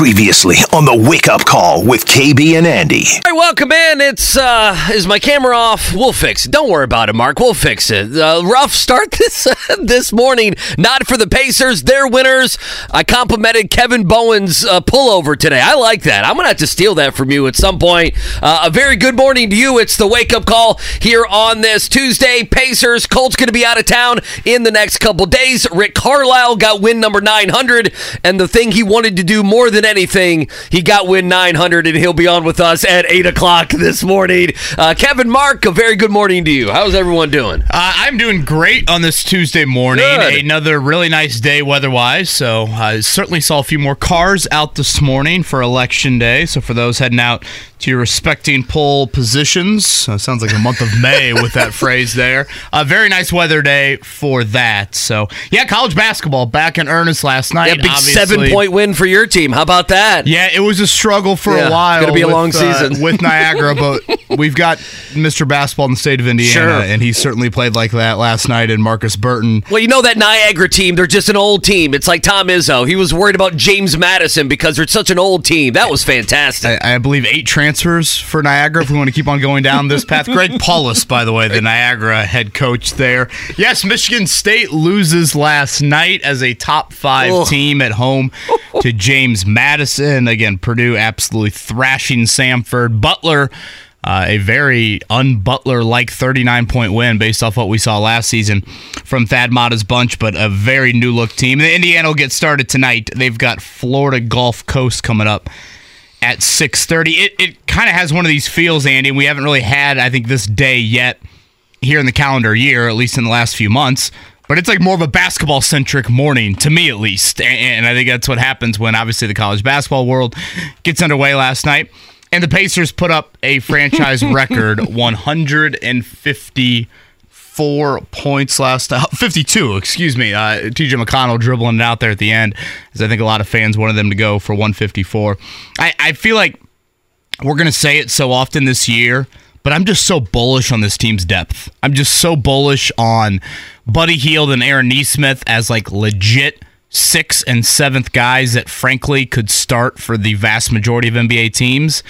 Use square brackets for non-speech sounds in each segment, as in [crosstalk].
Previously on the Wake Up Call with KB and Andy. All right, welcome in. It's uh, is my camera off? We'll fix it. Don't worry about it, Mark. We'll fix it. Uh, rough start [laughs] this this morning. Not for the Pacers. They're winners. I complimented Kevin Bowen's uh, pullover today. I like that. I'm gonna have to steal that from you at some point. Uh, a very good morning to you. It's the Wake Up Call here on this Tuesday. Pacers. Colts gonna be out of town in the next couple days. Rick Carlisle got win number 900, and the thing he wanted to do more than anything, he got win 900, and he'll be on with us at 8 o'clock this morning. Uh, Kevin Mark, a very good morning to you. How's everyone doing? Uh, I'm doing great on this Tuesday morning. Good. Another really nice day weather-wise. So I certainly saw a few more cars out this morning for election day. So for those heading out to your respecting poll positions, uh, sounds like the month of May with that [laughs] phrase there. A very nice weather day for that. So yeah, college basketball back in earnest last night. Yeah, big obviously. seven point win for your team. How about that? Yeah, it was a struggle for Yeah, a while. gonna be a with, long uh, season. with [laughs] Niagara, but we've got Mr. Basketball in the state of Indiana, Sure. and he certainly played like that last night. And Marcus Burton, Well, you know that Niagara team, they're just an old team. It's like Tom Izzo. He was worried about James Madison because they're such an old team. That was fantastic. I, I believe eight transfers for Niagara. If we want to keep on going down this path, [laughs] Greg Paulus, by the way, the Niagara head coach there. Yes, Michigan State loses last night as a top five team at home to [laughs] James Madison. Again, Purdue absolutely thrashing Samford. Butler. Uh, a very un-Butler like 39 point win based off what we saw last season from Thad Matta's bunch, but a very new look team. The Indiana will get started tonight. They've got Florida Gulf Coast coming up at 6:30. It it kind of has one of these feels, Andy. and We haven't really had, I think, this day yet here in the calendar year, at least in the last few months. But it's like more of a basketball centric morning to me, at least. And, and I think that's what happens when obviously the college basketball world gets underway last night. And the Pacers put up a franchise [laughs] record 154 points last [laughs] uh, 52, excuse me. Uh, TJ McConnell dribbling it out there at the end, as I think a lot of fans wanted them to go for 154. I, I feel like we're going to say it so often this year, but I'm just so bullish on this team's depth. I'm just so bullish on Buddy Hield and Aaron Nesmith as like legit sixth and seventh guys that frankly could start for the vast majority of NBA teams.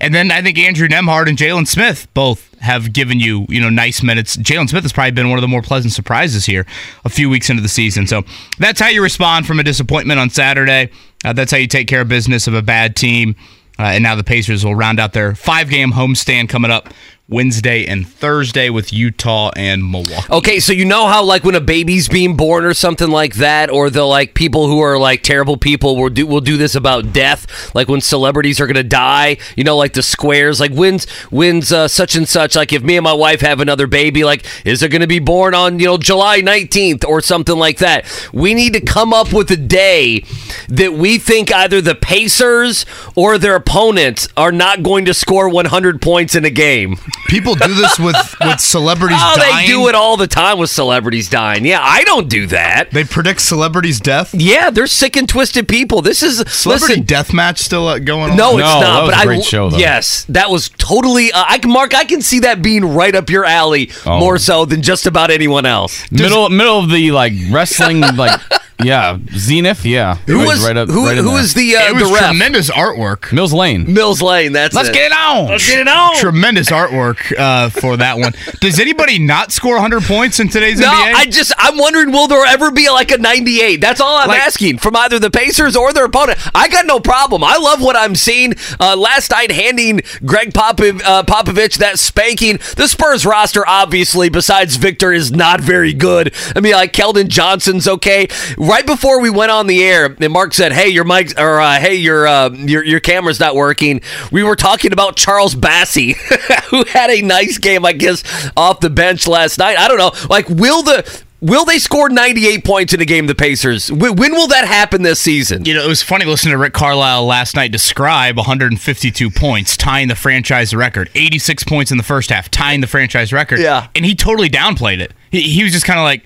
And then I think Andrew Nembhard and Jalen Smith both have given you, you know, nice minutes. Jalen Smith has probably been one of the more pleasant surprises here a few weeks into the season. So that's how you respond from a disappointment on Saturday. Uh, that's how you take care of business of a bad team. Uh, and now the Pacers will round out their five game homestand coming up Wednesday and Thursday with Utah and Milwaukee. Okay, so you know how like when a baby's being born or something like that, or the like people who are like terrible people will do will do this about death, like when celebrities are gonna die. You know, like the squares, like when's when's uh, such and such. Like if me and my wife have another baby, like is it gonna be born on you know July nineteenth or something like that? We need to come up with a day that we think either the Pacers or their opponents are not going to score 100 points in a game. [laughs] People do this with, with celebrities Oh, dying. they do it all the time with celebrities dying. Yeah, I don't do that. They predict celebrities' death. Yeah, they're sick and twisted people. This is Celebrity listen. death match still uh, going on? No, it's No, not. that was but a I great show, though. yes, that was totally. Uh, I can Mark. I can see that being right up your alley Oh. more so than just about anyone else. middle middle of the like wrestling [laughs] like yeah zenith yeah Who was right up, who? right who was the uh, it was the ref? tremendous artwork. Mills Lane? Mills Lane. That's Let's it. get it on. Let's get it on. Tremendous artwork uh, for that one. Does anybody not score 100 points in today's No, NBA? I just I'm wondering will there ever be like a 98? That's all I'm Like- asking from either the Pacers or their opponent. I got no problem. I love what I'm seeing. Uh, last night handing Greg Popov, uh, Popovich that spanking. The Spurs roster obviously besides Victor is not very good. I mean like Keldon Johnson's okay. Right before we went on the air and Mark said, "Hey, your mic or uh, hey, your uh, your your camera's not working." We were talking about Charles Bassey [laughs] who had a nice game I guess off the bench last night. I don't know. Like will the Will they score 98 points in a game, the Pacers? When will that happen this season? You know, it was funny listening to Rick Carlisle last night describe 152 points, tying the franchise record. 86 points in the first half, tying the franchise record. Yeah. And he totally downplayed it. He, he was just kind of like,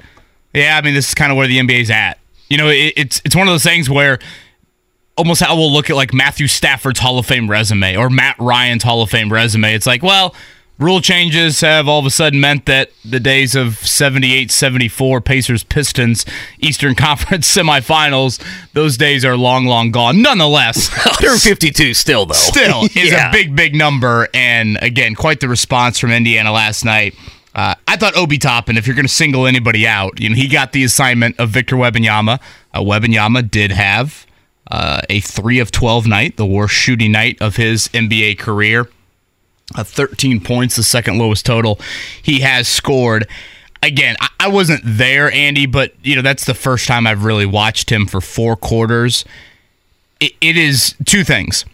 yeah, I mean, this is kind of where the NBA's at. You know, it, it's it's one of those things where almost how we'll look at like Matthew Stafford's Hall of Fame resume or Matt Ryan's Hall of Fame resume. It's like, well, rule changes have all of a sudden meant that the days of 78 74 Pacers Pistons Eastern [laughs] Conference semifinals, those days are long, long gone. Nonetheless, [laughs] 152 still, though. still is [laughs] Yeah. a big, big number. And again, quite the response from Indiana last night. Uh, I thought Obi Toppin, if you're going to single anybody out, you know, he got the assignment of Victor Wembanyama. Uh, Wembanyama did have uh, a three of 12 night, the worst shooting night of his NBA career. Uh, 13 points, the second lowest total he has scored. Again, I, I wasn't there, Andy, but you know that's the first time I've really watched him for four quarters. It, it is two things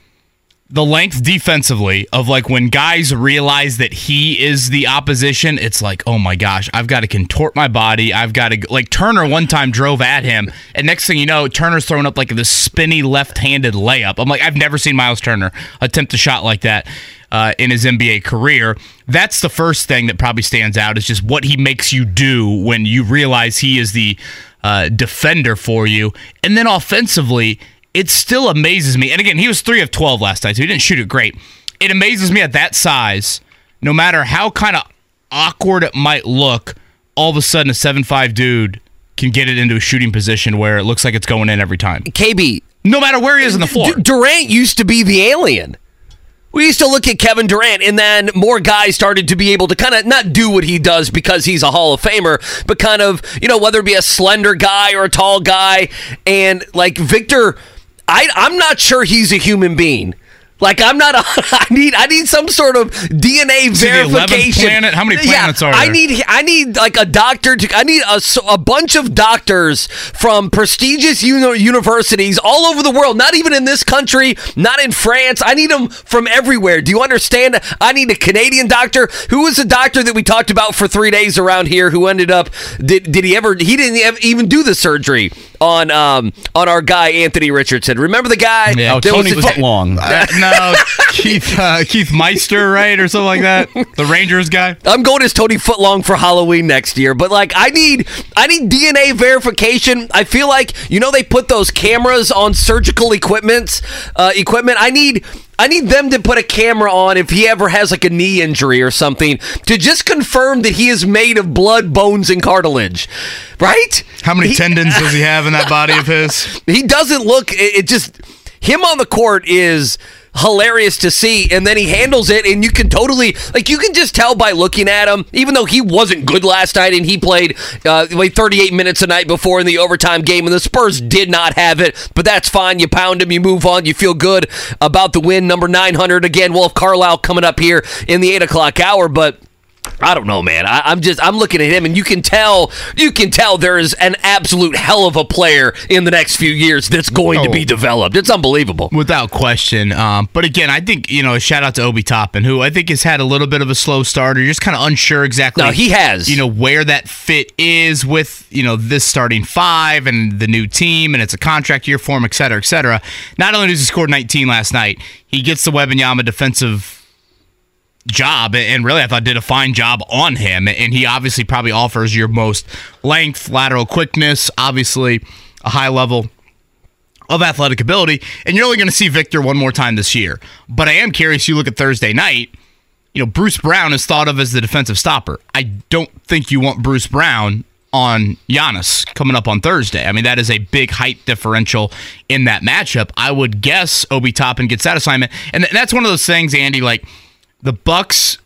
the length defensively of like when guys realize that he is the opposition, it's like, oh my gosh, I've got to contort my body. I've got to like Turner one time drove at him, and next thing you know, Turner's throwing up like this spinny left-handed layup. I'm like, I've never seen Miles Turner attempt a shot like that. Uh, in his NBA career, that's the first thing that probably stands out is just what he makes you do when you realize he is the uh, defender for you. And then offensively, it still amazes me. And again, he was three of 12 last night, so he didn't shoot it great. It amazes me at that size, no matter how kind of awkward it might look, all of a sudden a 7'5 dude can get it into a shooting position where it looks like it's going in every time. KB, No matter where he is on the floor. D- Durant used to be the alien. We used to look at Kevin Durant, and then more guys started to be able to kind of not do what he does because he's a Hall of Famer, but kind of, you know, whether it be a slender guy or a tall guy. And like Victor, I, I'm not sure he's a human being. Like I'm not. A, [laughs] I need. I need some sort of DNA Is he the 11th verification. planet? How many planets yeah, are I need. I need like a doctor. To, I need a bunch of doctors from prestigious uni- universities all over the world. Not even in this country. Not in France. I need them from everywhere. Do you understand? I need a Canadian doctor. Who was the doctor that we talked about for three days around here? Who ended up? Did did he ever? He didn't even do the surgery on um on our guy Anthony Richardson. Remember the guy? Yeah, Oh, Tony the- Footlong. Uh, [laughs] no, Keith uh, Keith Meister, right, or something like that. The Rangers guy. I'm going as Tony Footlong for Halloween next year, but like I need I need DNA verification. I feel like you know they put those cameras on surgical equipments uh, equipment. I need I need them to put a camera on if he ever has like a knee injury or something to just confirm that he is made of blood, bones, and cartilage. Right? How many He- [laughs] tendons does he have in that body of his? he doesn't look it, it just him on the court is hilarious to see and then he handles it and you can totally like you can just tell by looking at him even though he wasn't good last night and he played uh like 38 minutes a night before in the overtime game and the Spurs did not have it but that's fine. You pound him you move on you feel good about the win. Number 900 again Wolf Carlisle coming up here in the 8 o'clock hour but I don't know, man. I, I'm just I'm looking at him, and you can tell you can tell there is an absolute hell of a player in the next few years that's going to Oh. be developed. It's unbelievable. Without question. Um, but again, I think, you know, shout out to Obi Toppin, who I think has had a little bit of a slow start or just kind of unsure exactly. No, he has. You know, where that fit is with, you know, this starting five and the new team, and it's a contract year for him, et cetera, et cetera. Not only does he score 19 last night, he gets the Wembanyama defensive job and really I thought did a fine job on him and he obviously probably offers your most length, lateral quickness, obviously a high level of athletic ability and you're only going to see Victor one more time this year. But I am curious you look at Thursday night, you know, Bruce Brown is thought of as the defensive stopper. I don't think you want Bruce Brown on Giannis coming up on Thursday. I mean, that is a big height differential in that matchup. I would guess Obi Toppin gets that assignment. And th- that's one of those things, Andy, like the Bucks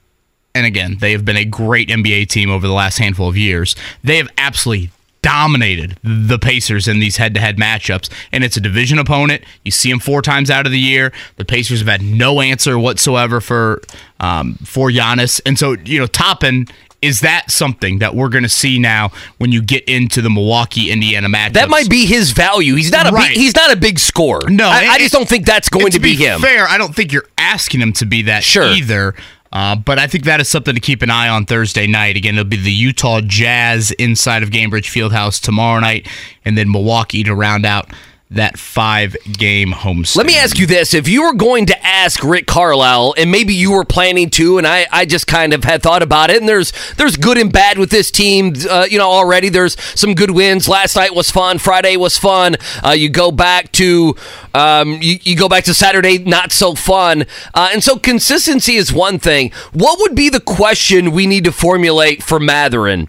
and again, they have been a great NBA team over the last handful of years. They have absolutely dominated the Pacers in these head-to-head matchups, and it's a division opponent. You see them four times out of the year. The Pacers have had no answer whatsoever for um, for Giannis, and so you know, Toppin. Is that something that we're going to see now when you get into the Milwaukee Indiana match? That might be his value. He's not a Right. big, he's not a big scorer. No, I, I just don't think that's going and to be, him. Fair, I don't think you're asking him to be that Sure. either. Uh, but I think that is something to keep an eye on Thursday night. Again, it'll be the Utah Jazz inside of Gainbridge Fieldhouse tomorrow night, and then Milwaukee to round out that five game homestand. Let me ask you this: If you were going to ask Rick Carlisle, and maybe you were planning to, and I, I just kind of had thought about it, and there's there's good and bad with this team. Uh, you know, already there's some good wins. Last night was fun. Friday was fun. Uh, you go back to um, you, you go back to Saturday, not so fun. Uh, and so consistency is one thing. What would be the question we need to formulate for Mathurin?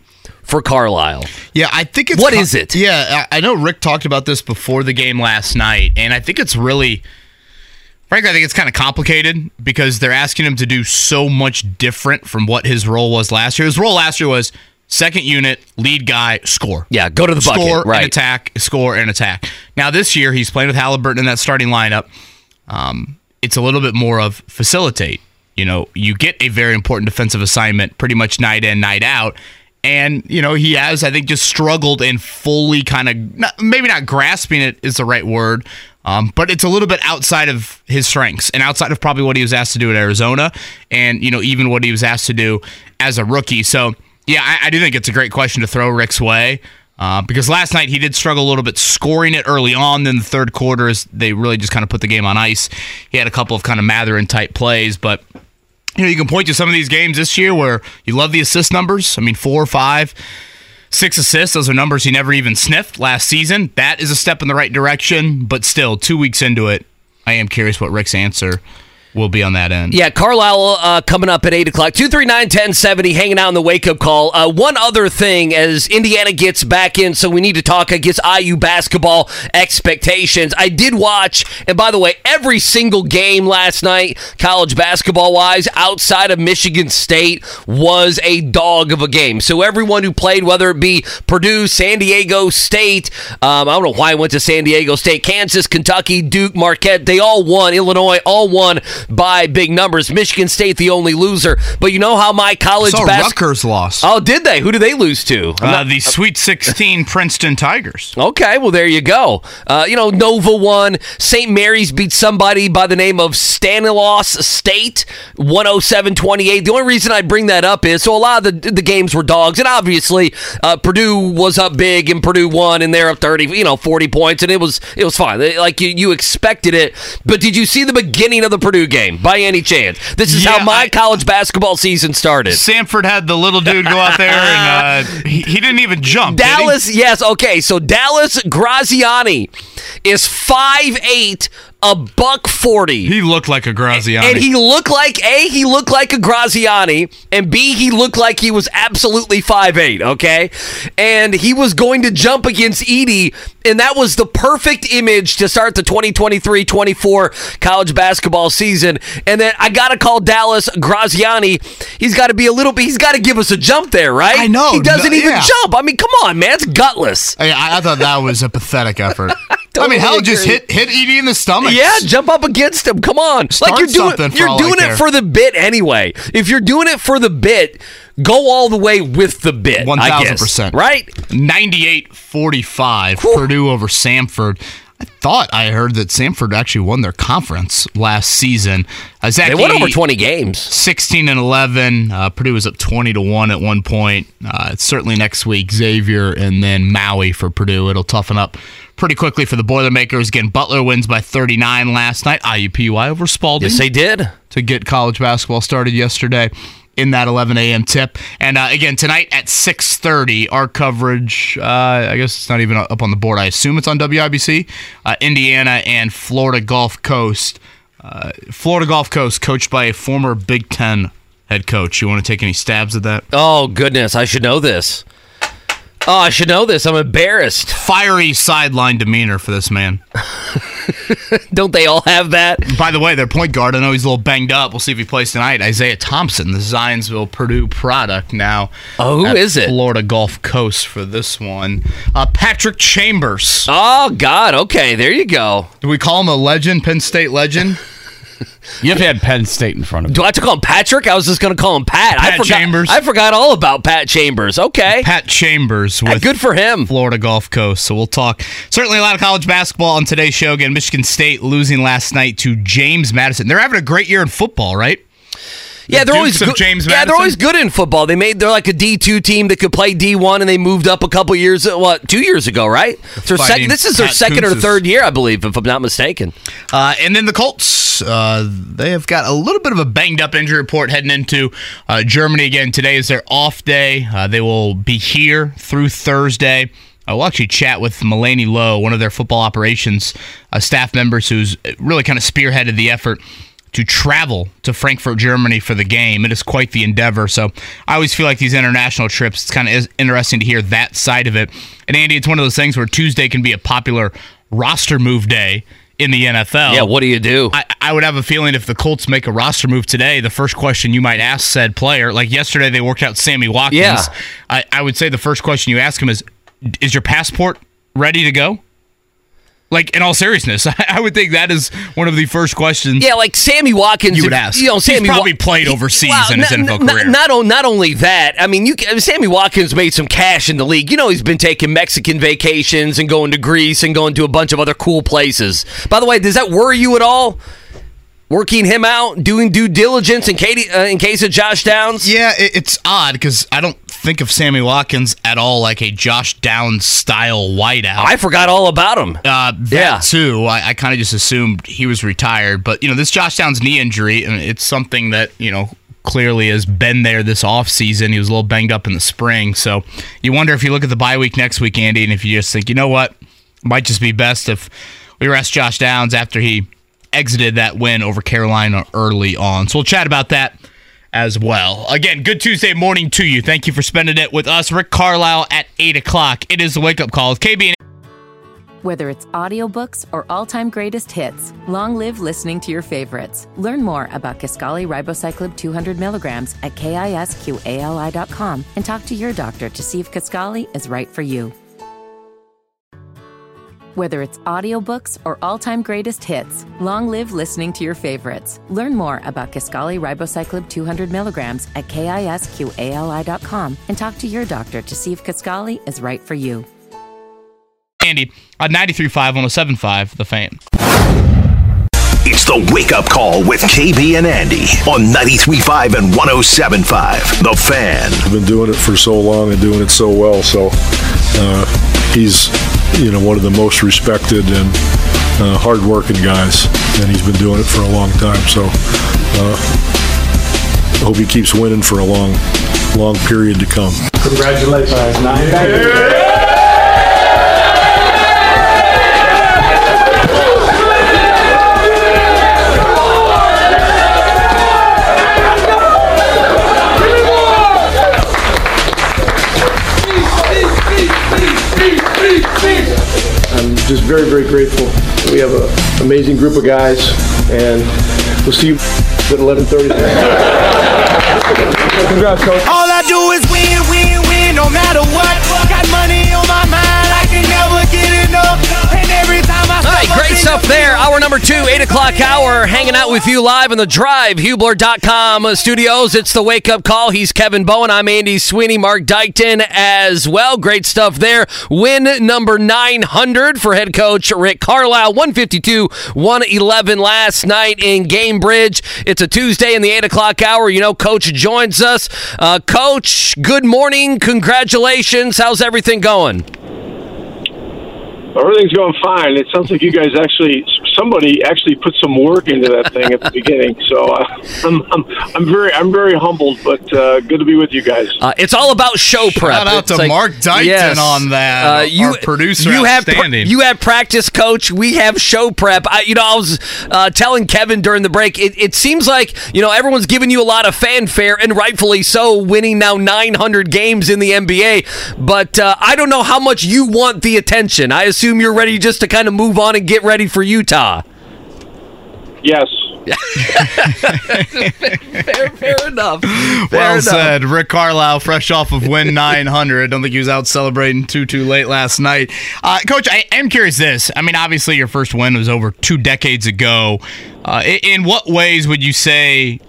For Carlisle, Yeah, I think it's What is it? Yeah, I know Rick talked about this before the game last night, and I think it's really, frankly, I think it's kind of complicated because they're asking him to do so much different from what his role was last year. His role last year was second unit, lead guy, score. yeah, go to the bucket, score right? and attack, score and attack. Now this year he's playing with Halliburton in that starting lineup. Um, it's a little bit more of facilitate. You know, you get a very important defensive assignment pretty much night in, night out. And, you know, he has, I think, just struggled in fully kind of, maybe not grasping it is the right word, um, but it's a little bit outside of his strengths and outside of probably what he was asked to do at Arizona and, you know, even what he was asked to do as a rookie. So, yeah, I, I do think it's a great question to throw Rick's way. Uh, because last night he did struggle a little bit scoring it early on. Then the third quarter, is they really just kind of put the game on ice. He had a couple of kind of Mathurin type plays, but you know you can point to some of these games this year where you love the assist numbers. I mean, four five, six assists. Those are numbers he never even sniffed last season. That is a step in the right direction, but still, two weeks into it, I am curious what Rick's answer will be on that end. Yeah, Carlisle uh, coming up at 8 o'clock. 239 1070, hanging out on the wake up call. Uh, one other thing as Indiana gets back in, so we need to talk against IU basketball expectations. I did watch, and by the way, every single game last night, college basketball wise, outside of Michigan State, was a dog of a game. So everyone who played, whether it be Purdue, San Diego State, um, I don't know why I went to San Diego State, Kansas, Kentucky, Duke, Marquette, they all won. Illinois, all won by big numbers. Michigan State, the only loser. But you know how my college Saw basketball. Rutgers lost. Oh, did they? Who did they lose to? Uh, not- the Sweet 16 [laughs] Princeton Tigers. Okay, well there you go. Uh, you know, Nova won. St. Mary's beat somebody by the name of Stanislaus State, 107-28. The only reason I bring that up is so a lot of the the games were dogs, and obviously uh, Purdue was up big, and Purdue won, and they're up 30, you know, 40 points, and it was it was fine. Like you, you expected it. But did you see the beginning of the Purdue game by any chance? This is Yeah, how my I- college basketball season started. Samford had the little dude go out there and uh, he, he didn't even jump. Dallas, yes, okay. So Dallas Graziani is 5'8", a buck 40. He looked like a Graziani. and he looked like A, he looked like a Graziani, and B, he looked like he was absolutely five eight. okay? And he was going to jump against Edey, and that was the perfect image to start the 2023-24 college basketball season. And then I got to call Dallas Graziani. He's got to be a little bit, he's got to give us a jump there, right? I know, He doesn't no- even yeah. jump. I mean, come on, man. It's gutless. I, I thought that was a pathetic effort. [laughs] I mean, hell, just hit hit Edey in the stomach. Yeah, jump up against him. Come on. Start like you're doing you're doing it care. for the bit anyway. If you're doing it for the bit, go all the way with the bit. One thousand percent, Right? 98-45, Purdue over Samford. I thought I heard that Samford actually won their conference last season. Uh, Zach They won over 20 games. 16 and 11. Uh, Purdue was up 20 to 1 at one point. Uh, certainly next week, Xavier and then Maui for Purdue. It'll toughen up pretty quickly for the Boilermakers. Again, Butler wins by 39 last night. IUPUI over Spalding Yes, they did. to get college basketball started yesterday in that 11 a.m. tip. And uh, again, tonight at 6.30, our coverage, uh, I guess it's not even up on the board. I assume it's on WIBC. Uh, Indiana and Florida Gulf Coast. Uh, Florida Gulf Coast, coached by a former Big Ten head coach. You want to take any stabs at that? Oh goodness, I should know this. Oh, I should know this. I'm embarrassed. Fiery sideline demeanor for this man. [laughs] Don't they all have that? By the way, their point guard, I know he's a little banged up. We'll see if he plays tonight. Isaiah Thompson, the Zionsville Purdue product now. Oh, who is it? Florida Gulf Coast for this one. Uh, Patrick Chambers. Oh God. Okay, there you go. Do we call him a legend, Penn State legend? [laughs] You have had Penn State in front of. Do I have to call him Patrick? I was just going to call him Pat. I Pat forgot. Chambers. I forgot all about Pat Chambers. Okay. Pat Chambers Uh, with Good for him. Florida Gulf Coast. So we'll talk certainly a lot of college basketball on today's show. Again, Michigan State losing last night to James Madison. They're having a great year in football, right? Yeah, they're always Dukes of good. James yeah, they're always good in football. They made they're like a D two team that could play D one, and they moved up a couple years. What two years ago, right? Their second. This is their Pat second or third year, I believe, if I'm not mistaken. Uh, and then the Colts, uh, they have got a little bit of a banged up injury report heading into uh, Germany again. Today is their off day. Uh, they will be here through Thursday. I will actually chat with Melainey Lowe, one of their football operations uh, staff members, who's really kind of spearheaded the effort to travel to Frankfurt, Germany for the game. It is quite the endeavor. So I always feel like these international trips, it's kind of interesting to hear that side of it. And Andy, it's one of those things where Tuesday can be a popular roster move day in the NFL. Yeah, what do you do? I, I would have a feeling if the Colts make a roster move today, the first question you might ask said player, like yesterday they worked out Sammy Watkins. Yeah. I, I would say the first question you ask him is, is your passport ready to go? Like in all seriousness, [laughs] I would think that is one of the first questions. Yeah, like Sammy Watkins. You would ask. You know, He's Sammy probably Wa- played overseas in his not, NFL not- career. Not, on- not only that, I mean, you Sammy Watkins made some cash in the league. You know, he's been taking Mexican vacations and going to Greece and going to a bunch of other cool places. By the way, does that worry you at all? Working him out, doing due diligence in, Katie, uh, in case of Josh Downs. Yeah, it, it's odd because I don't think of Sammy Watkins at all like a Josh Downs style wideout. I forgot all about him. Uh, that Yeah. too. I, I kind of just assumed he was retired, but you know this Josh Downs knee injury, and it's something that you know clearly has been there this off season. He was a little banged up in the spring, so you wonder if you look at the bye week next week, Andy, and if you just think, you know what, might just be best if we rest Josh Downs after he exited that win over Carolina early on. So we'll chat about that as well. Again, good Tuesday morning to you. Thank you for spending it with us, Rick Carlisle at eight o'clock. It is the wake up call with KB Whether it's audiobooks or all-time greatest hits, long live listening to your favorites. Learn more about Kisqali Ribociclib 200 milligrams at kisqali.com and talk to your doctor to see if Kisqali is right for you. Whether it's audiobooks or all-time greatest hits, long live listening to your favorites. Learn more about Kisqali Ribociclib 200 milligrams at kisqali.com and talk to your doctor to see if Kisqali is right for you. Andy on 93.5, 107.5, The Fan. It's the wake up call with KB and Andy on 93.5 and 107.5. The Fan. I've been doing it for so long and doing it so well. So uh, he's, you know, one of the most respected and uh, hardworking guys, and he's been doing it for a long time. So uh, I hope he keeps winning for a long, long period to come. I'm just very, very grateful. We have an amazing group of guys, and we'll see you at 11:30. Congrats, coach. All I do is win, win, win, no matter what. Right, great stuff there. Hour number two, 8 o'clock hour, hanging out with you live in the Drive, Hubler.com studios. It's the wake up call. He's Kevin Bowen. I'm Andy Sweeney, Mark Dykton as well. Great stuff there. Win number 900 for head coach Rick Carlisle. 152, 111 last night in Gainbridge. It's a Tuesday in the 8 o'clock hour. You know, coach joins us. Uh, coach, good morning. Congratulations. How's everything going? Everything's going fine. It sounds like you guys actually, somebody actually put some work into that thing at the [laughs] beginning. So uh, I'm, I'm, I'm very, I'm very humbled, but uh, good to be with you guys. Uh, it's all about show prep. Shout out It's to Mark Dykton on that, our producer You have, pra- outstanding. you have practice, coach. We have show prep. I, you know, I was uh, telling Kevin during the break. It, it seems like you know everyone's giving you a lot of fanfare, and rightfully so, winning now 900 games in the NBA. But uh, I don't know how much you want the attention. I assume you're ready just to kind of move on and get ready for Utah. Yes. [laughs] Fair, fair enough. Fair Well enough. said. Rick Carlisle, fresh off of win [laughs] 900. Don't think he was out celebrating too, too late last night. Uh, Coach, I am curious this. I mean, obviously, your first win was over two decades ago. Uh, in what ways would you say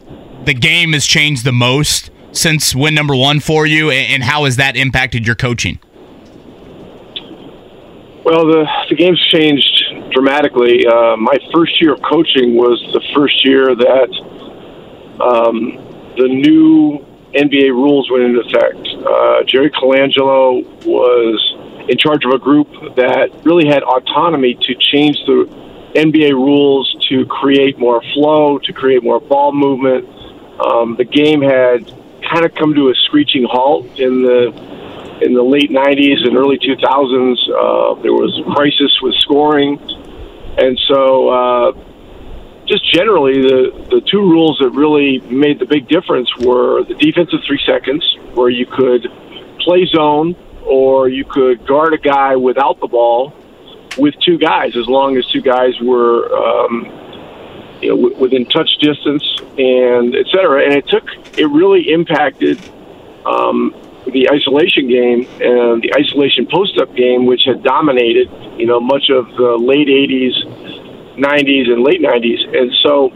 the game has changed the most since win number one for you, and how has that impacted your coaching? Well, the the game's changed dramatically. Uh, my first year of coaching was the first year that um, the new NBA rules went into effect. Uh, Jerry Colangelo was in charge of a group that really had autonomy to change the NBA rules to create more flow, to create more ball movement. Um, the game had kind of come to a screeching halt in the in the late 90s and early 2000s. Uh, there was a crisis with scoring, and so uh, just generally, the, the two rules that really made the big difference were the defensive three seconds, where you could play zone or you could guard a guy without the ball with two guys, as long as two guys were um, you know, w- within touch distance and et cetera. And it took, it really impacted um, the isolation game and the isolation post up game, which had dominated, you know, much of the late 80s 90s and late 90s. And so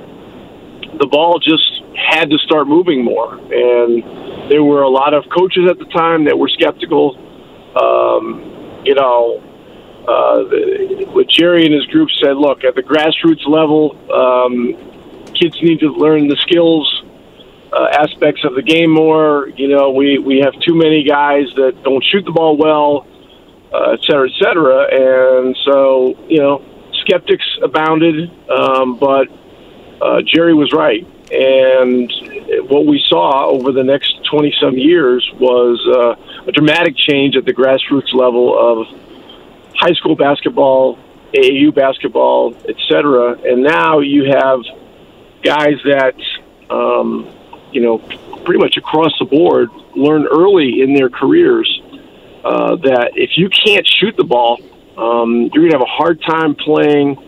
the ball just had to start moving more. And there were a lot of coaches at the time that were skeptical. Um, you know, uh, the, what Jerry and his group said look, at the grassroots level, um, kids need to learn the skills. Uh, aspects of the game more. You know, we, we have too many guys that don't shoot the ball well, uh, et cetera, et cetera. And so, you know, skeptics abounded, um, but uh, Jerry was right. And what we saw over the next 20 some years was uh, a dramatic change at the grassroots level of high school basketball, AAU basketball, et cetera. And now you have guys that, um, you know, pretty much across the board learn early in their careers uh, that if you can't shoot the ball, um, you're going to have a hard time playing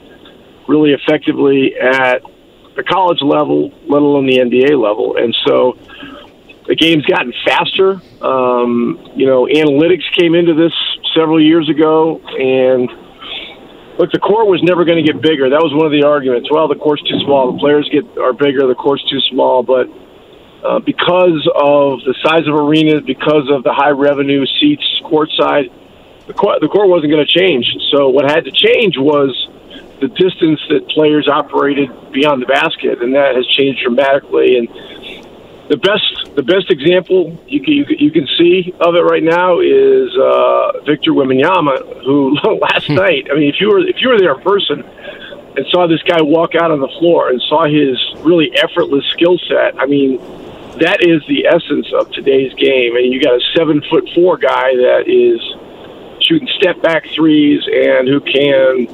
really effectively at the college level, let alone the NBA level. And so the game's gotten faster. Um, you know, analytics came into this several years ago, and look, the court was never going to get bigger. That was one of the arguments. Well, the court's too small. The players get are bigger. The court's too small, but uh, because of the size of arenas, because of the high revenue seats courtside, the court, the court wasn't going to change. So what had to change was the distance that players operated beyond the basket, and that has changed dramatically. And the best the best example you can, you you can see of it right now is uh, Victor Wembanyama, who [laughs] last night. I mean, if you were if you were there in person and saw this guy walk out on the floor and saw his really effortless skill set, I mean. That is the essence of today's game, and you got a seven foot four guy that is shooting step back threes and who can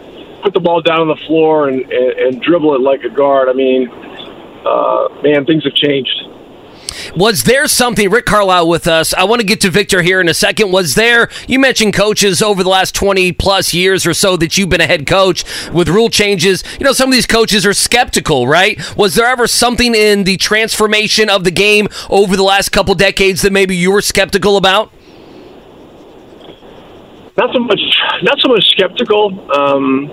put the ball down on the floor and, and, and dribble it like a guard. I mean, uh, man, things have changed. Was there something, Rick Carlisle with us? I want to get to Victor here in a second. Was there, you mentioned coaches over the last 20 plus years or so that you've been a head coach with rule changes. You know, some of these coaches are skeptical, right? Was there ever something in the transformation of the game over the last couple decades that maybe you were skeptical about? not so much not so much skeptical. Um,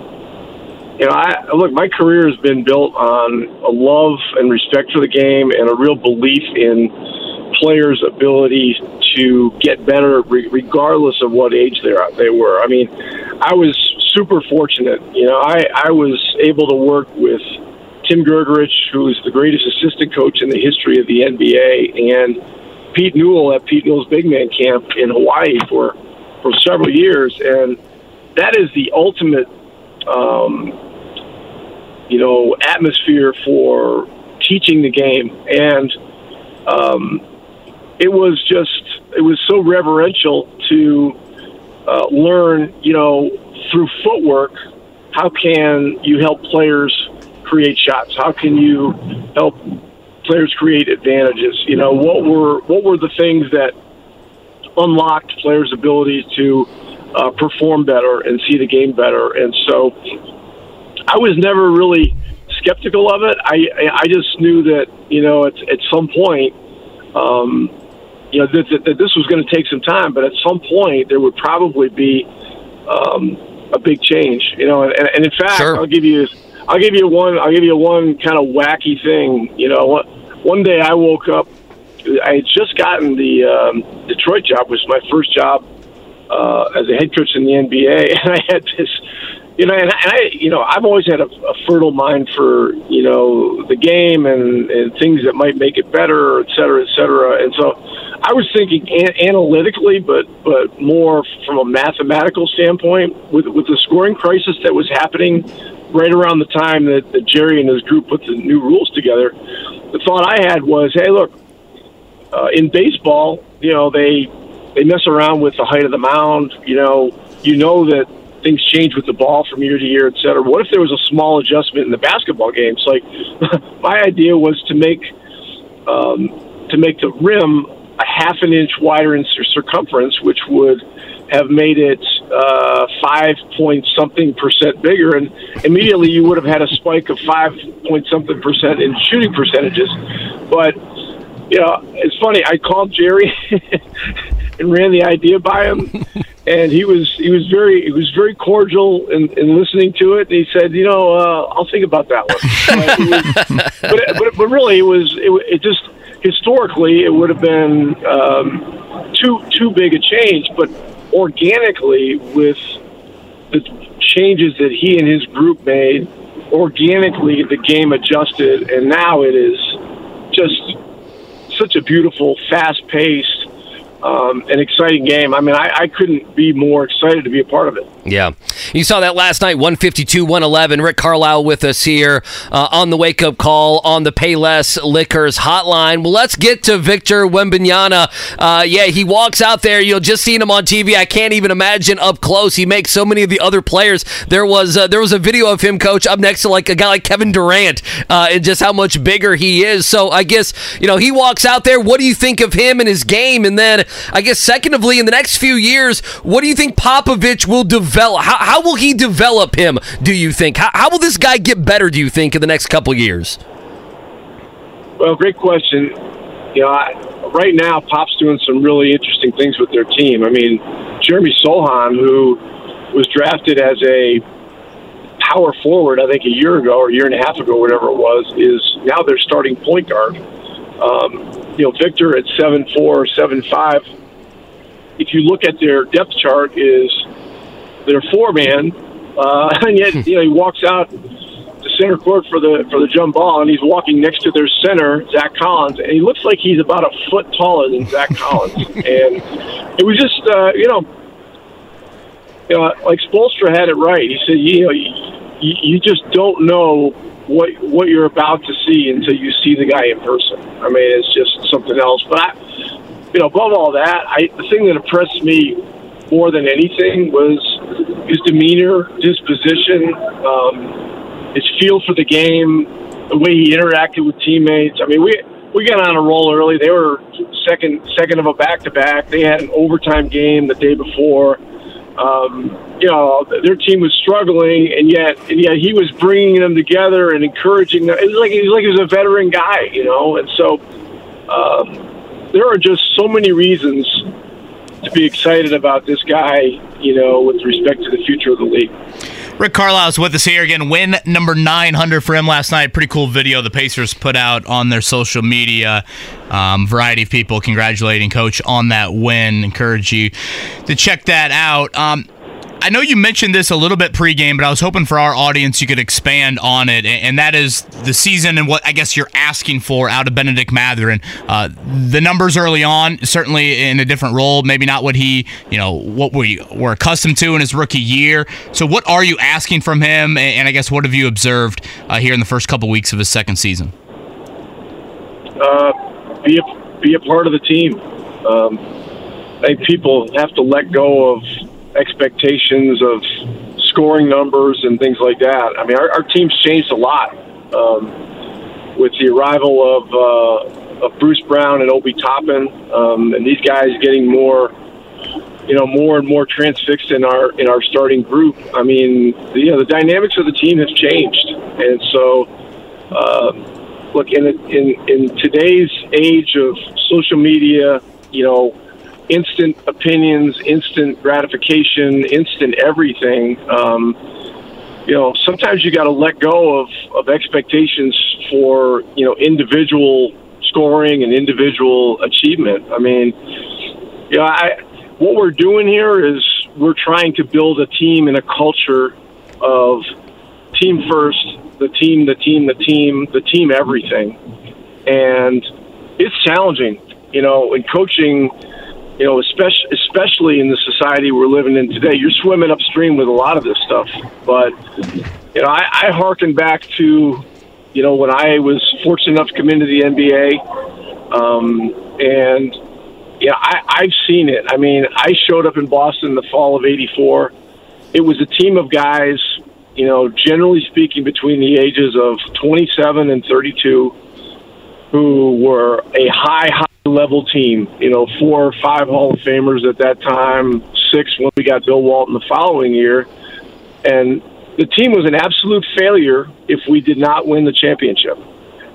you know, I look. My career has been built on a love and respect for the game, and a real belief in players' ability to get better, re- regardless of what age they they were. I mean, I was super fortunate. You know, I I was able to work with Tim Grgurich, who is the greatest assistant coach in the history of the NBA, and Pete Newell at Pete Newell's Big Man Camp in Hawaii for for several years, and that is the ultimate, um, you know, atmosphere for teaching the game. And um, it was just, it was so reverential to uh, learn, you know, through footwork, how can you help players create shots? How can you help players create advantages? You know, what were what were the things that unlocked players' ability to uh, perform better and see the game better. And so I was never really skeptical of it. I I just knew that you know at at some point, um, you know that, that, that this was going to take some time, but at some point there would probably be um, a big change. You know, and, and in fact, Sure. I'll give you I'll give you one I'll give you one kind of wacky thing. You know, one, one day I woke up. I had just gotten the um, Detroit job, which was my first job uh, as a head coach in the NBA, [laughs] and I had this you know, and, and I, you know, I've always had a, a fertile mind for you know the game and, and things that might make it better, et cetera, et cetera. And so, I was thinking an- analytically, but but more from a mathematical standpoint with with the scoring crisis that was happening right around the time that, that Jerry and his group put the new rules together. The thought I had was, hey, look, uh, in baseball, you know, they they mess around with the height of the mound. You know, you know that things change with the ball from year to year, et cetera. What if there was a small adjustment in the basketball games? Like, [laughs] my idea was to make um, to make the rim a half an inch wider in circumference, which would have made it uh, five point something percent bigger, and immediately you would have had a spike of five point something percent in shooting percentages. But you know, it's funny. I called Jerry [laughs] and ran the idea by him, [laughs] and he was he was very he was very cordial in, in listening to it. And he said, you know, uh, I'll think about that one. [laughs] Was, but, but but really, it was it, it just historically it would have been um, too too big a change, but organically with the changes that he and his group made, organically the game adjusted, and now it is just such a beautiful, fast paced, um, an exciting game. I mean, I, I couldn't be more excited to be a part of it. Yeah. You saw that last night, 152 111. Rick Carlisle with us here uh, on the wake up call on the Payless Liquors hotline. Well, let's get to Victor Wembanyama. Uh, yeah, he walks out there. You'll just seen him on TV. I can't even imagine up close. He makes so many of the other players. There was uh, there was a video of him, coach, up next to like a guy like Kevin Durant, uh, and just how much bigger he is. So I guess, you know, he walks out there. What do you think of him and his game? And then I guess, secondly, in the next few years, what do you think Popovich will develop? How, how will he develop him, do you think? How, how will this guy get better, do you think, in the next couple years? Well, great question. You know, I, right now, Pop's doing some really interesting things with their team. I mean, Jeremy Sochan, who was drafted as a power forward, I think a year ago or a year and a half ago, whatever it was, is now their starting point guard. Um, you know, Victor at seven four, seven five. If you look at their depth chart, is their four man, uh, [laughs] and yet you know he walks out to center court for the for the jump ball, and he's walking next to their center, Zach Collins, and he looks like he's about a foot taller than Zach [laughs] Collins, and it was just uh, you know. You know, like Spoelstra had it right. He said, "You know, you, you just don't know what what you're about to see until you see the guy in person. I mean, it's just something else. But I, you know, above all that, I the thing that impressed me more than anything was his demeanor, disposition, um, his feel for the game, the way he interacted with teammates. I mean, we we got on a roll early. They were second second of a back to back. They had an overtime game the day before. Um, you know, their team was struggling, and yet, and yet he was bringing them together and encouraging them. It was like he was like he was a veteran guy, you know. And so, um, there are just so many reasons to be excited about this guy, you know, with respect to the future of the league. Rick Carlisle is with us here again. Win number 900 for him last night. Pretty cool video the Pacers put out on their social media. Um, variety of people congratulating Coach on that win. Encourage you to check that out. Um, I know you mentioned this a little bit pregame, but I was hoping for our audience you could expand on it, and that is the season and what I guess you're asking for out of Benedict Mathurin. Uh, the numbers early on, certainly in a different role, maybe not what he, you know, what we were accustomed to in his rookie year. So, what are you asking from him, and I guess what have you observed uh, here in the first couple weeks of his second season? Uh, be a be a part of the team. Um, I think people have to let go of expectations of scoring numbers and things like that. I mean, our, our team's changed a lot um, with the arrival of uh, of Bruce Brown and Obi Toppin, um, and these guys getting more, you know, more and more transfixed in our in our starting group. I mean, the, you know, the dynamics of the team have changed, and so. Uh, Look in in in today's age of social media, you know, instant opinions, instant gratification, instant everything. Um, you know, sometimes you got to let go of, of expectations for you know individual scoring and individual achievement. I mean, you know, I what we're doing here is we're trying to build a team and a culture of team first, the team, the team, the team, the team, everything, and it's challenging. You know, in coaching, you know, especially especially in the society we're living in today, you're swimming upstream with a lot of this stuff. But you know, I, I harken back to, you know, when I was fortunate enough to come into the NBA, um, and yeah, I, I've seen it. I mean, I showed up in Boston in the fall of '84. It was a team of guys, you know, generally speaking, between the ages of 27 and 32, who were a high, high level team. You know, four or five Hall of Famers at that time, six when we got Bill Walton the following year, and the team was an absolute failure if we did not win the championship.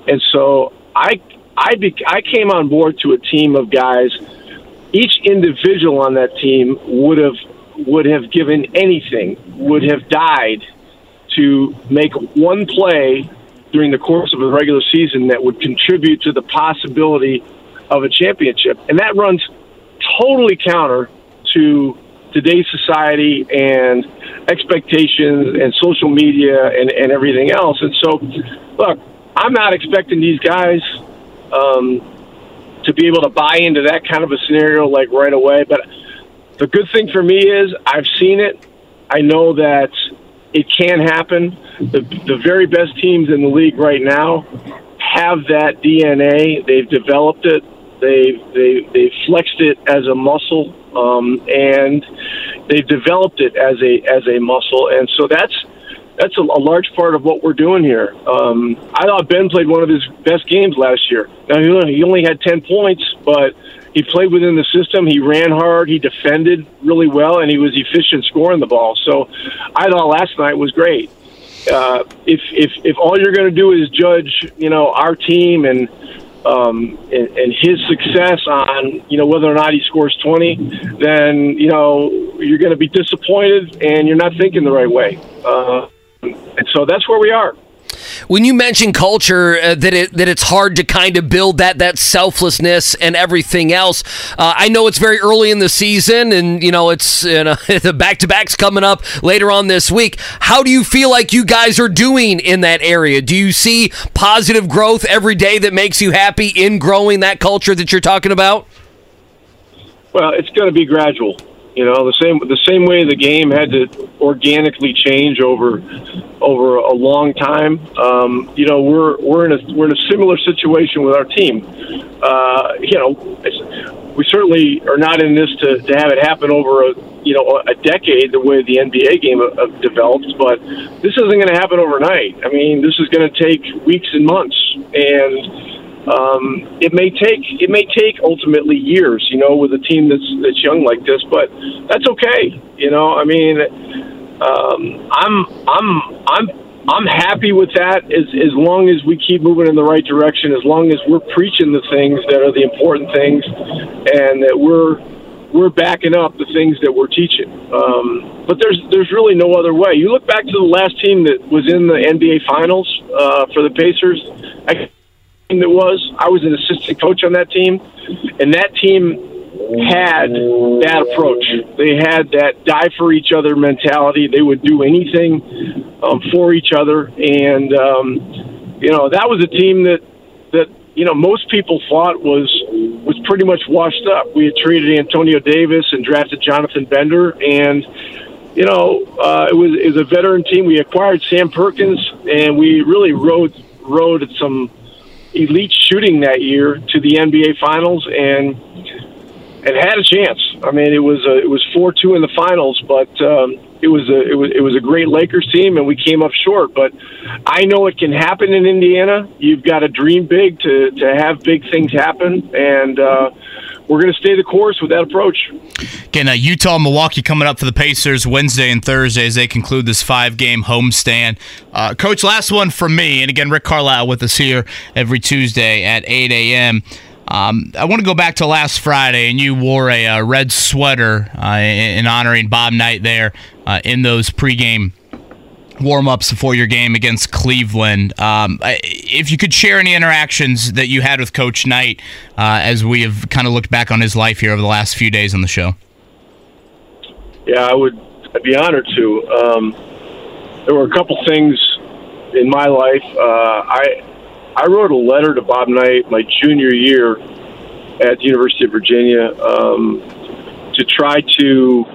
And so I, I, be, I came on board to a team of guys. Each individual on that team would have would have given anything, would have died to make one play during the course of a regular season that would contribute to the possibility of a championship. And that runs totally counter to today's society and expectations and social media and, and everything else. And so, look, I'm not expecting these guys um, to be able to buy into that kind of a scenario like right away. But the good thing for me is I've seen it. I know that it can happen. The, the very best teams in the league right now have that DNA. They've developed it. They've they they flexed it as a muscle, um, and they've developed it as a as a muscle. And so that's that's a, a large part of what we're doing here. Um, I thought Ben played one of his best games last year. Now he only, he only had ten points, but he played within the system. He ran hard. He defended really well, and he was efficient scoring the ball. So I thought last night was great. Uh, if if if all you're going to do is judge, you know, our team and um, and, and his success on you know whether or not he scores 20, then you know you're going to be disappointed and you're not thinking the right way. Uh, and so that's where we are. When you mention culture, uh, that it that it's hard to kind of build that that selflessness and everything else. Uh, I know it's very early in the season, and you know it's you know, [laughs] the back to backs coming up later on this week. How do you feel like you guys are doing in that area? Do you see positive growth every day that makes you happy in growing that culture that you're talking about? Well, it's going to be gradual. You know, the same the same way the game had to organically change over over a long time. Um, you know, we're we're in a we're in a similar situation with our team. Uh, you know, we certainly are not in this to, to have it happen over a you know a decade the way the NBA game uh, develops, but this isn't going to happen overnight. I mean, this is going to take weeks and months, and um, it may take it may take ultimately years, you know, with a team that's that's young like this, but that's okay. You know, I mean, um, I'm I'm I'm I'm happy with that as as long as we keep moving in the right direction, as long as we're preaching the things that are the important things, and that we're we're backing up the things that we're teaching. Um, but there's there's really no other way. You look back to the last team that was in the NBA Finals uh, for the Pacers. I, that was. I was an assistant coach on that team, and that team had that approach. They had that die for each other mentality. They would do anything um, for each other, and um, you know that was a team that that you know most people thought was was pretty much washed up. We had traded Antonio Davis and drafted Jonathan Bender, and you know uh, it was was a veteran team. We acquired Sam Perkins, and we really rode rode some elite shooting that year to the NBA Finals and and had a chance. I mean, it was a, it was four two in the finals, but um, it was a it was it was a great Lakers team, and we came up short. But I know it can happen in Indiana. You've got to dream big to to have big things happen, and uh, we're going to stay the course with that approach. Again, uh, Utah, Milwaukee coming up for the Pacers Wednesday and Thursday as they conclude this five-game homestand. Uh, Coach, last one from me, and again, Rick Carlisle with us here every Tuesday at 8 a.m. Um, I want to go back to last Friday, and you wore a, a uh, red sweater uh, in, in, honoring Bob Knight there uh, in those pregame warm ups before your game against Cleveland. Um, if you could share any interactions that you had with Coach Knight uh, as we have kind of looked back on his life here over the last few days on the show. Yeah, I would. I'd be honored to. Um, there were a couple things in my life. Uh, I I wrote a letter to Bob Knight my junior year at the University of Virginia um, to try to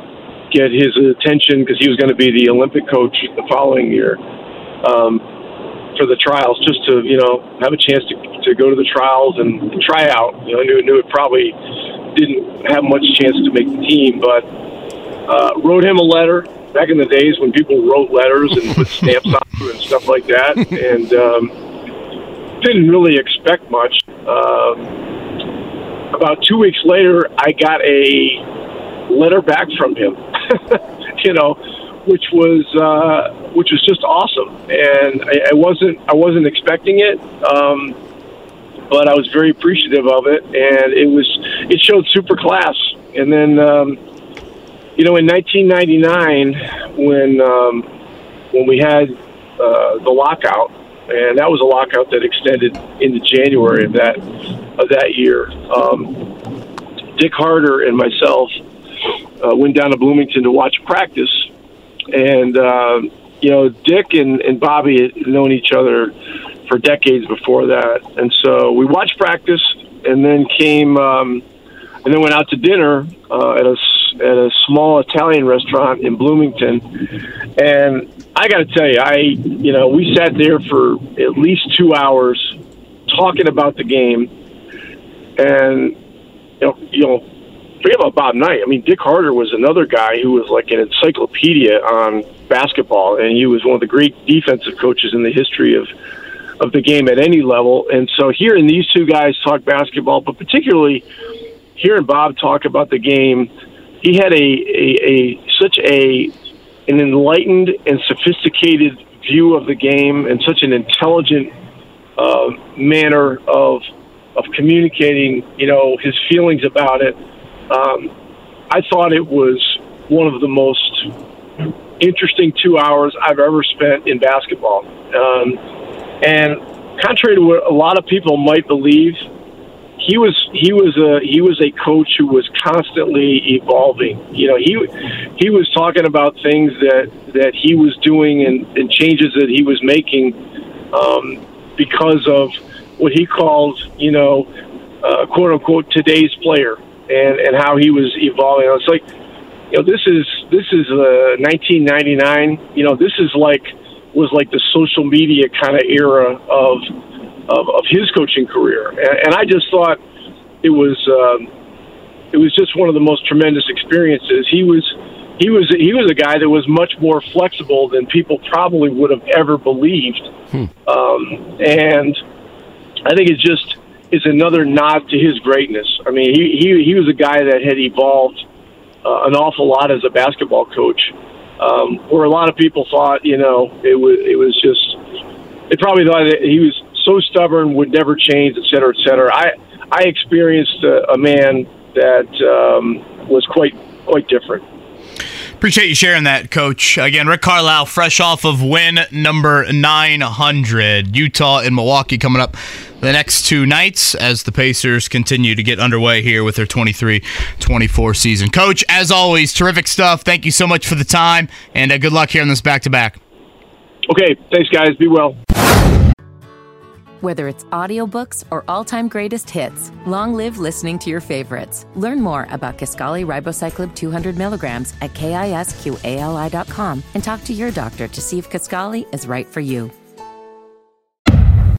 get his attention because he was going to be the Olympic coach the following year um, for the trials, just to you know have a chance to, to go to the trials and try out. You know, I knew knew it probably didn't have much chance to make the team, but uh, wrote him a letter back in the days when people wrote letters and put [laughs] stamps on them and stuff like that, and um, didn't really expect much. Um, about two weeks later, I got a letter back from him. [laughs] you know, which was uh, which was just awesome, and I, I wasn't I wasn't expecting it. Um, but I was very appreciative of it, and it was it showed super class. And then, um, you know, in 1999, when um, when we had uh, the lockout, and that was a lockout that extended into January of that of that year. Um, Dick Harter and myself uh, went down to Bloomington to watch practice, and uh, you know, Dick and, and Bobby had known each other for decades before that, and so we watched practice, and then came um, and then went out to dinner uh, at a at a small Italian restaurant in Bloomington, and I got to tell you, I you know we sat there for at least two hours talking about the game, and you know you know forget about Bob Knight. I mean, Dick Harter was another guy who was like an encyclopedia on basketball, and he was one of the great defensive coaches in the history of of the game at any level. And so hearing these two guys talk basketball, but particularly hearing Bob talk about the game, he had a, a, a such a an enlightened and sophisticated view of the game and such an intelligent uh, manner of of communicating, you know, his feelings about it. Um, I thought it was one of the most interesting two hours I've ever spent in basketball. Um, and contrary to what a lot of people might believe, he was he was a he was a coach who was constantly evolving. You know, he he was talking about things that that he was doing and, and changes that he was making um, because of what he called, you know, uh, quote unquote today's player and and how he was evolving. It's like, you know, this is this is uh, 1999. You know, this is like was like the social media kind of era of of, of his coaching career, and, and I just thought it was um, it was just one of the most tremendous experiences. He was he was he was a guy that was much more flexible than people probably would have ever believed, hmm. um, and I think it's just is another nod to his greatness. I mean, he he, he was a guy that had evolved uh, an awful lot as a basketball coach, um, where a lot of people thought, you know, it was it was just they probably thought that he was so stubborn, would never change, et cetera, et cetera. I I experienced a, a man that um, was quite quite different. Appreciate you sharing that, Coach. Again, Rick Carlisle, fresh off of win number 900. Utah and Milwaukee coming up the next two nights as the Pacers continue to get underway here with their 23 24 season. Coach, as always, terrific stuff. Thank you so much for the time, and uh, good luck here on this back to back. Okay, thanks, guys. Be well. Whether it's audiobooks or all-time greatest hits, long live listening to your favorites. Learn more about Kisqali Ribociclib 200 milligrams at kisqali.com and talk to your doctor to see if Kisqali is right for you.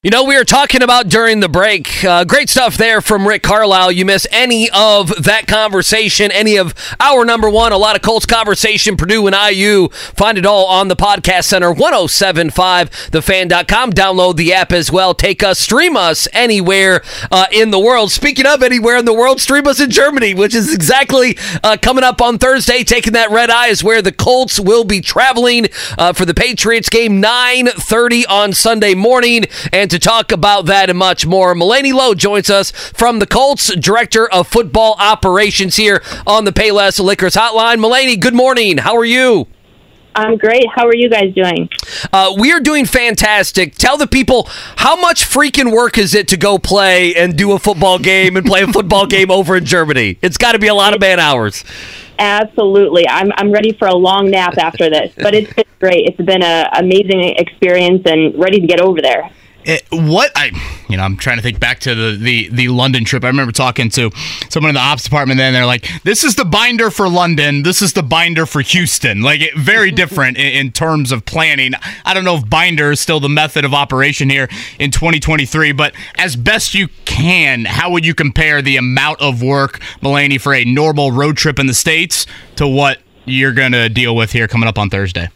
You know, we were talking about during the break. Uh, great stuff there from Rick Carlisle. You miss any of that conversation, any of our number one, a lot of Colts conversation, Purdue and IU. Find it all on the Podcast Center, 1075thefan.com. Download the app as well. Take us, stream us anywhere uh, in the world. Speaking of anywhere in the world, stream us in Germany, which is exactly uh, coming up on Thursday. Taking that red eye is where the Colts will be traveling uh, for the Patriots game, 9.30 on Sunday morning. And to talk about that and much more, Melainey Lowe joins us from the Colts, Director of Football Operations here on the Payless Liquors Hotline. Melainey, good morning. How are you? I'm great. How are you guys doing? Uh, we are doing fantastic. Tell the people how much freaking work is it to go play and do a football game and play a football game over in Germany? It's got to be a lot of man hours. Absolutely. I'm I'm ready for a long nap after this, but it's been great. It's been an amazing experience and ready to get over there. It, what I, you know, I'm trying to think back to the, the the London trip. I remember talking to someone in the ops department. Then they're like, "This is the binder for London. This is the binder for Houston. Like, it, very [laughs] different in, in terms of planning. I don't know if binder is still the method of operation here in 2023, but as best you can, how would you compare the amount of work, Melainey, for a normal road trip in the states to what you're going to deal with here coming up on Thursday?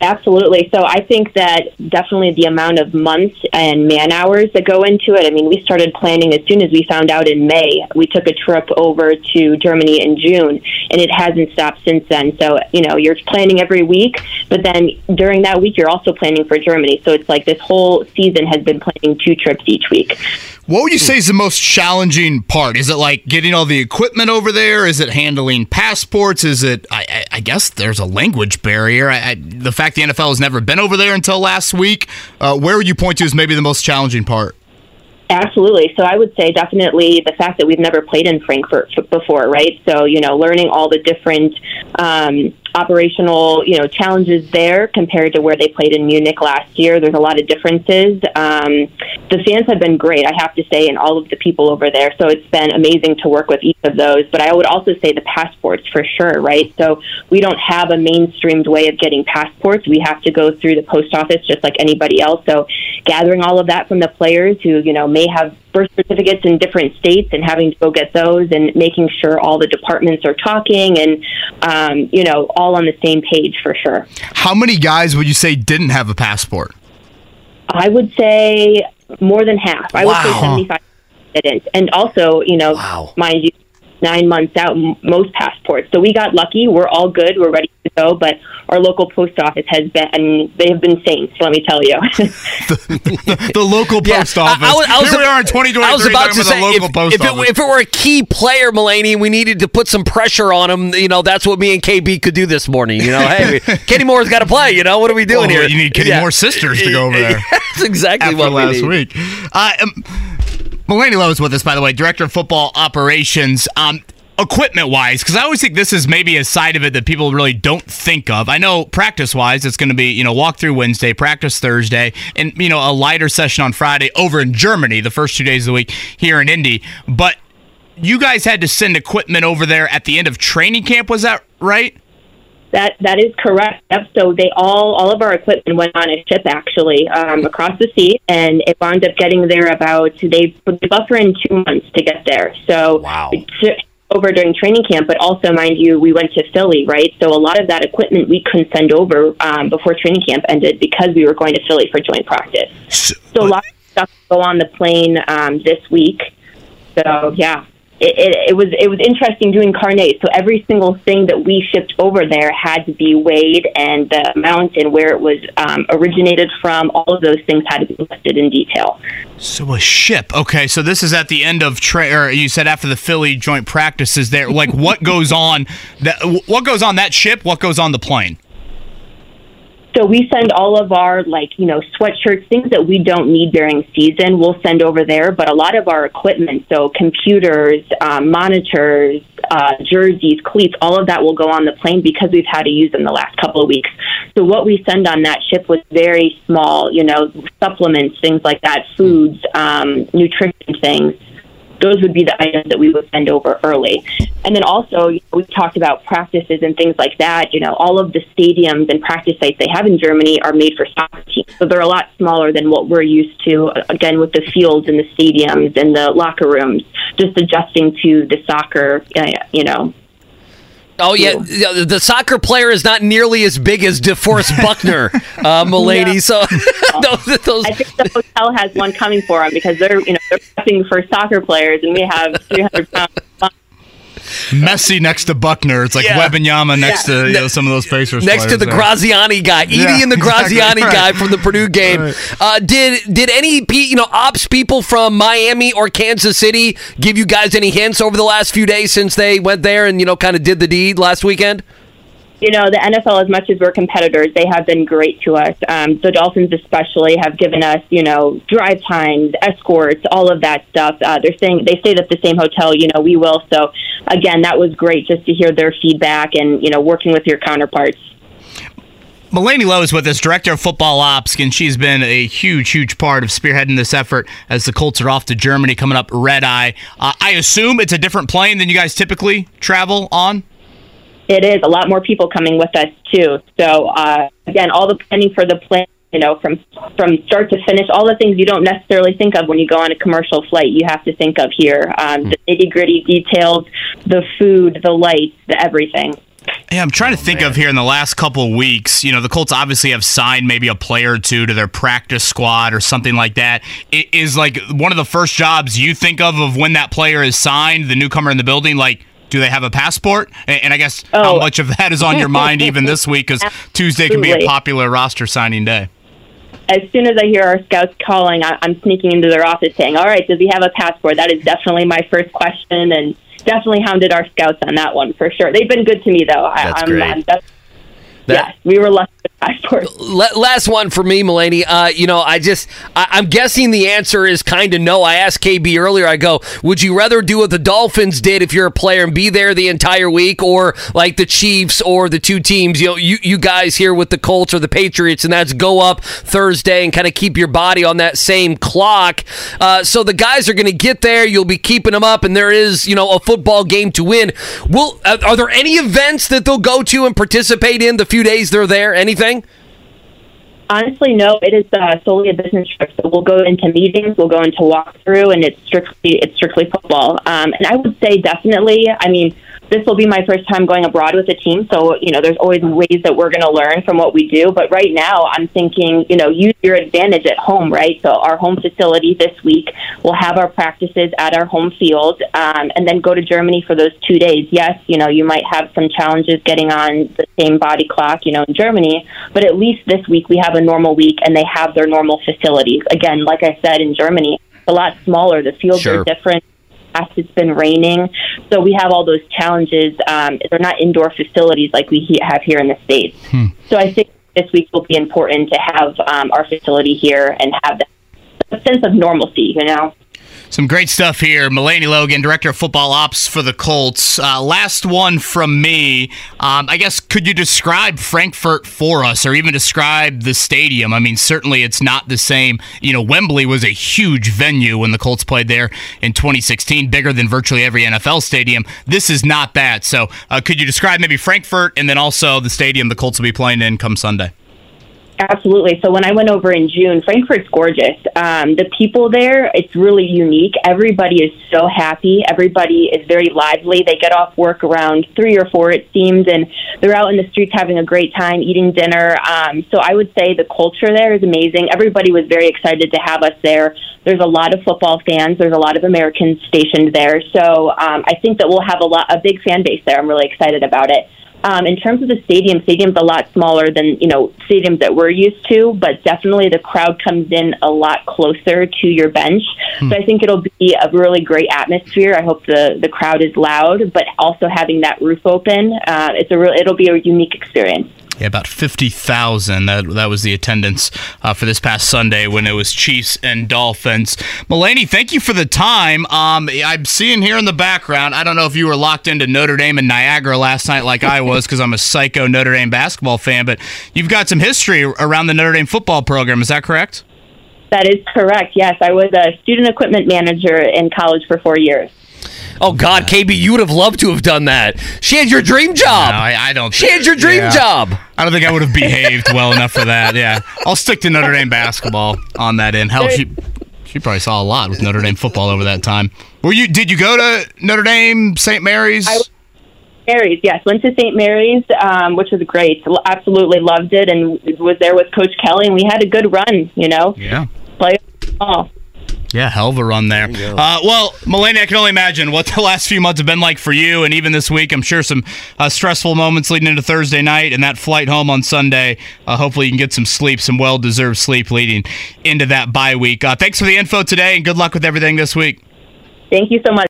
Absolutely. So I think that definitely the amount of months and man hours that go into it. I mean, we started planning as soon as we found out in May. We took a trip over to Germany in June, and it hasn't stopped since then. So, you know, you're planning every week, but then during that week, you're also planning for Germany. So it's like this whole season has been planning two trips each week. What would you say is the most challenging part? Is it like getting all the equipment over there? Is it handling passports? Is it? I, I, I guess there's a language barrier. I, the fact the NFL has never been over there until last week. Uh, where would you point to as maybe the most challenging part? Absolutely. So I would say definitely the fact that we've never played in Frankfurt before, right? So you know, learning all the different um, operational, you know, challenges there compared to where they played in Munich last year. There's a lot of differences. Um, the fans have been great, I have to say, and all of the people over there. So it's been amazing to work with each of those. But I would also say the passports for sure, right? So we don't have a mainstreamed way of getting passports. We have to go through the post office just like anybody else. So gathering all of that from the players who, you know, may have birth certificates in different states and having to go get those and making sure all the departments are talking and, um, you know, all on the same page for sure. How many guys would you say didn't have a passport? I would say more than half. I would say 75 didn't. And also, you know, Wow. mind you, nine months out, most passports. So we got lucky. We're all good. We're ready to go. But our local post office has been, and they have been saints, let me tell you. [laughs] the local post I- office. I, was, I was, Here we are in 2023 I was about to say, local if, post if, it, if it were a key player, Melainey, we needed to put some pressure on him. You know, that's what me and KB could do this morning. You know, hey, [laughs] Kenny Moore's got to play. You know, what are we doing Well, here? You need Kenny Yeah. Moore's sisters to go over [laughs] there. That's exactly after what we last need. week. Uh, um, Melainey Lowe is with us, by the way, director of football operations. Um, equipment wise, because I always think this is maybe a side of it that people really don't think of. I know practice wise, it's going to be you know walk through Wednesday, practice Thursday, and you know a lighter session on Friday over in Germany the first two days of the week here in Indy. But you guys had to send equipment over there at the end of training camp. Was that right? That that is correct. Yep. So they all all of our equipment went on a ship actually um, across the sea, and it wound up getting there about they buffer in two months to get there. So Wow. it's over during training camp, but also mind you, we went to Philly, right? So a lot of that equipment we couldn't send over um, before training camp ended because we were going to Philly for joint practice. So a lot of stuff go on the plane um, this week. So yeah, it, it, it was it was interesting doing carnet. So every single thing that we shipped over there had to be weighed, and the amount and where it was um, originated from. All of those things had to be listed in detail. So a ship. Okay, so this is at the end of tra- or you said after the Philly joint practices there. Like what [laughs] goes on that what goes on that ship? What goes on the plane? So we send all of our like you know sweatshirts, things that we don't need during season. We'll send over there, but a lot of our equipment, so computers, um, monitors, uh, jerseys, cleats, all of that will go on the plane because we've had to use them the last couple of weeks. So what we send on that ship was very small, you know, supplements, things like that, foods, um, nutrition things those would be the items that we would send over early. And then also, you know, we talked about practices and things like that. You know, all of the stadiums and practice sites they have in Germany are made for soccer teams. So they're a lot smaller than what we're used to, again, with the fields and the stadiums and the locker rooms, just adjusting to the soccer, uh, you know, Oh yeah, the the soccer player is not nearly as big as DeForest [laughs] Buckner, uh, Melainey. No. So [laughs] those, those I think the hotel has one coming for them because they're, you know, they're prepping for soccer players and we have 300 pounds. Messi next to Buckner. It's like Yeah. Wembanyama next to you know, some of those Pacers. next to the there. Graziani guy, Edey Yeah, and the exactly, Graziani right. guy from the Purdue game. Uh, did did any you know ops people from Miami or Kansas City give you guys any hints over the last few days since they went there and you know kind of did the deed last weekend? You know, the NFL, as much as we're competitors, they have been great to us. Um, the Dolphins, especially, have given us, you know, drive times, escorts, all of that stuff. Uh, they're saying they stayed at the same hotel. You know, we will. So, again, that was great just to hear their feedback and you know, working with your counterparts. Melainey Lowe is with us, director of football ops, and she's been a huge, huge part of spearheading this effort as the Colts are off to Germany coming up red eye. Uh, I assume it's a different plane than you guys typically travel on. It is a lot more people coming with us too. So uh, again, all the planning for the plane, you know, from from start to finish, all the things you don't necessarily think of when you go on a commercial flight, you have to think of here. Um, the nitty gritty details, the food, the lights, the everything. Yeah, I'm trying to think of here in the last couple of weeks. You know, the Colts obviously have signed maybe a player or two to their practice squad or something like that. It is like one of the first jobs you think of of when that player is signed, the newcomer in the building. Like, do they have a passport? And, I guess how Oh. much of that is on your mind even this week? Because [laughs] Tuesday can be a popular roster signing day. As soon as I hear our scouts calling, I, I'm sneaking into their office saying, "All right, does he have a passport?" That is definitely my first question, and definitely hounded our scouts on that one for sure. They've been good to me though. That's I'm, great. I'm That- yes, we were lucky with passports. La- last one for me, Melainey. Uh, you know, I just, I- I'm guessing the answer is kind of no. I asked KB earlier. I go, would you rather do what the Dolphins did if you're a player and be there the entire week, or like the Chiefs or the two teams? You know, you you guys here with the Colts or the Patriots, and that's go up Thursday and kind of keep your body on that same clock. Uh, so the guys are going to get there. You'll be keeping them up, and there is, you know, a football game to win. Will uh, are there any events that they'll go to and participate in the few days they're there? Anything? Honestly, no. It is uh, solely a business trip. So we'll go into meetings, we'll go into walkthrough, and it's strictly it's strictly football. Um, and I would say definitely. I mean, this will be my first time going abroad with a team, so you know, there's always ways that we're going to learn from what we do. But right now, I'm thinking, you know, use your advantage at home, right? So our home facility this week, we'll have our practices at our home field, um, and then go to Germany for those two days. Yes, you know, you might have some challenges getting on the same body clock, you know, in Germany, but at least this week we have a normal week and they have their normal facilities. Again, like I said, in Germany, it's a lot smaller. The fields Sure. are different. Past It's been raining, so we have all those challenges. Um, they're not indoor facilities like we he- have here in the states. So I think this week will be important to have um, our facility here and have that sense of normalcy. You know. Some great stuff here. Melainey Logan, Director of Football Ops for the Colts. Uh, last one from me. Um, I guess, could you describe Frankfurt for us or even describe the stadium? I mean, certainly it's not the same. You know, Wembley was a huge venue when the Colts played there in 2016, bigger than virtually every NFL stadium. This is not that. So, uh, could you describe maybe Frankfurt and then also the stadium the Colts will be playing in come Sunday? Absolutely. So when I went over in June, Frankfurt's gorgeous. Um, the people there, it's really unique. Everybody is so happy. Everybody is very lively. They get off work around three or four, it seems, and they're out in the streets having a great time, eating dinner. Um, so I would say the culture there is amazing. Everybody was very excited to have us there. There's a lot of football fans. There's a lot of Americans stationed there. So um, I think that we'll have a lot, a big fan base there. I'm really excited about it. Um, in terms of the stadium, stadium's a lot smaller than you know stadiums that we're used to, but definitely the crowd comes in a lot closer to your bench. So I think it'll be a really great atmosphere. I hope the the crowd is loud, but also having that roof open, uh, it's a real it'll be a unique experience. Yeah, about 50,000. That that was the attendance uh, for this past Sunday when it was Chiefs and Dolphins. Melainey, thank you for the time. Um, I'm seeing here in the background, I don't know if you were locked into Notre Dame and Niagara last night like I was because I'm a psycho Notre Dame basketball fan, but you've got some history around the Notre Dame football program. Is that correct? That is correct. Yes, I was a student equipment manager in college for four years. Oh God, KB, you would have loved to have done that. She had your dream job. No, I, I don't. she had your dream yeah. job. I don't think I would have behaved well enough for that. Yeah, I'll stick to Notre Dame basketball on that end. Hell, she she probably saw a lot with Notre Dame football over that time. Were you? Did you go to Notre Dame, St. Mary's? I- Mary's, yes, went to St. Mary's, um, which was great. Absolutely loved it, and was there with Coach Kelly, and we had a good run. You know, yeah. play ball. Yeah, hell of a run there. Uh, well, Melainey, I can only imagine what [laughs] the last few months have been like for you, and even this week, I'm sure some uh, stressful moments leading into Thursday night and that flight home on Sunday. Uh, hopefully, you can get some sleep, some well-deserved sleep leading into that bye week. Uh, thanks for the info today, and good luck with everything this week. Thank you so much.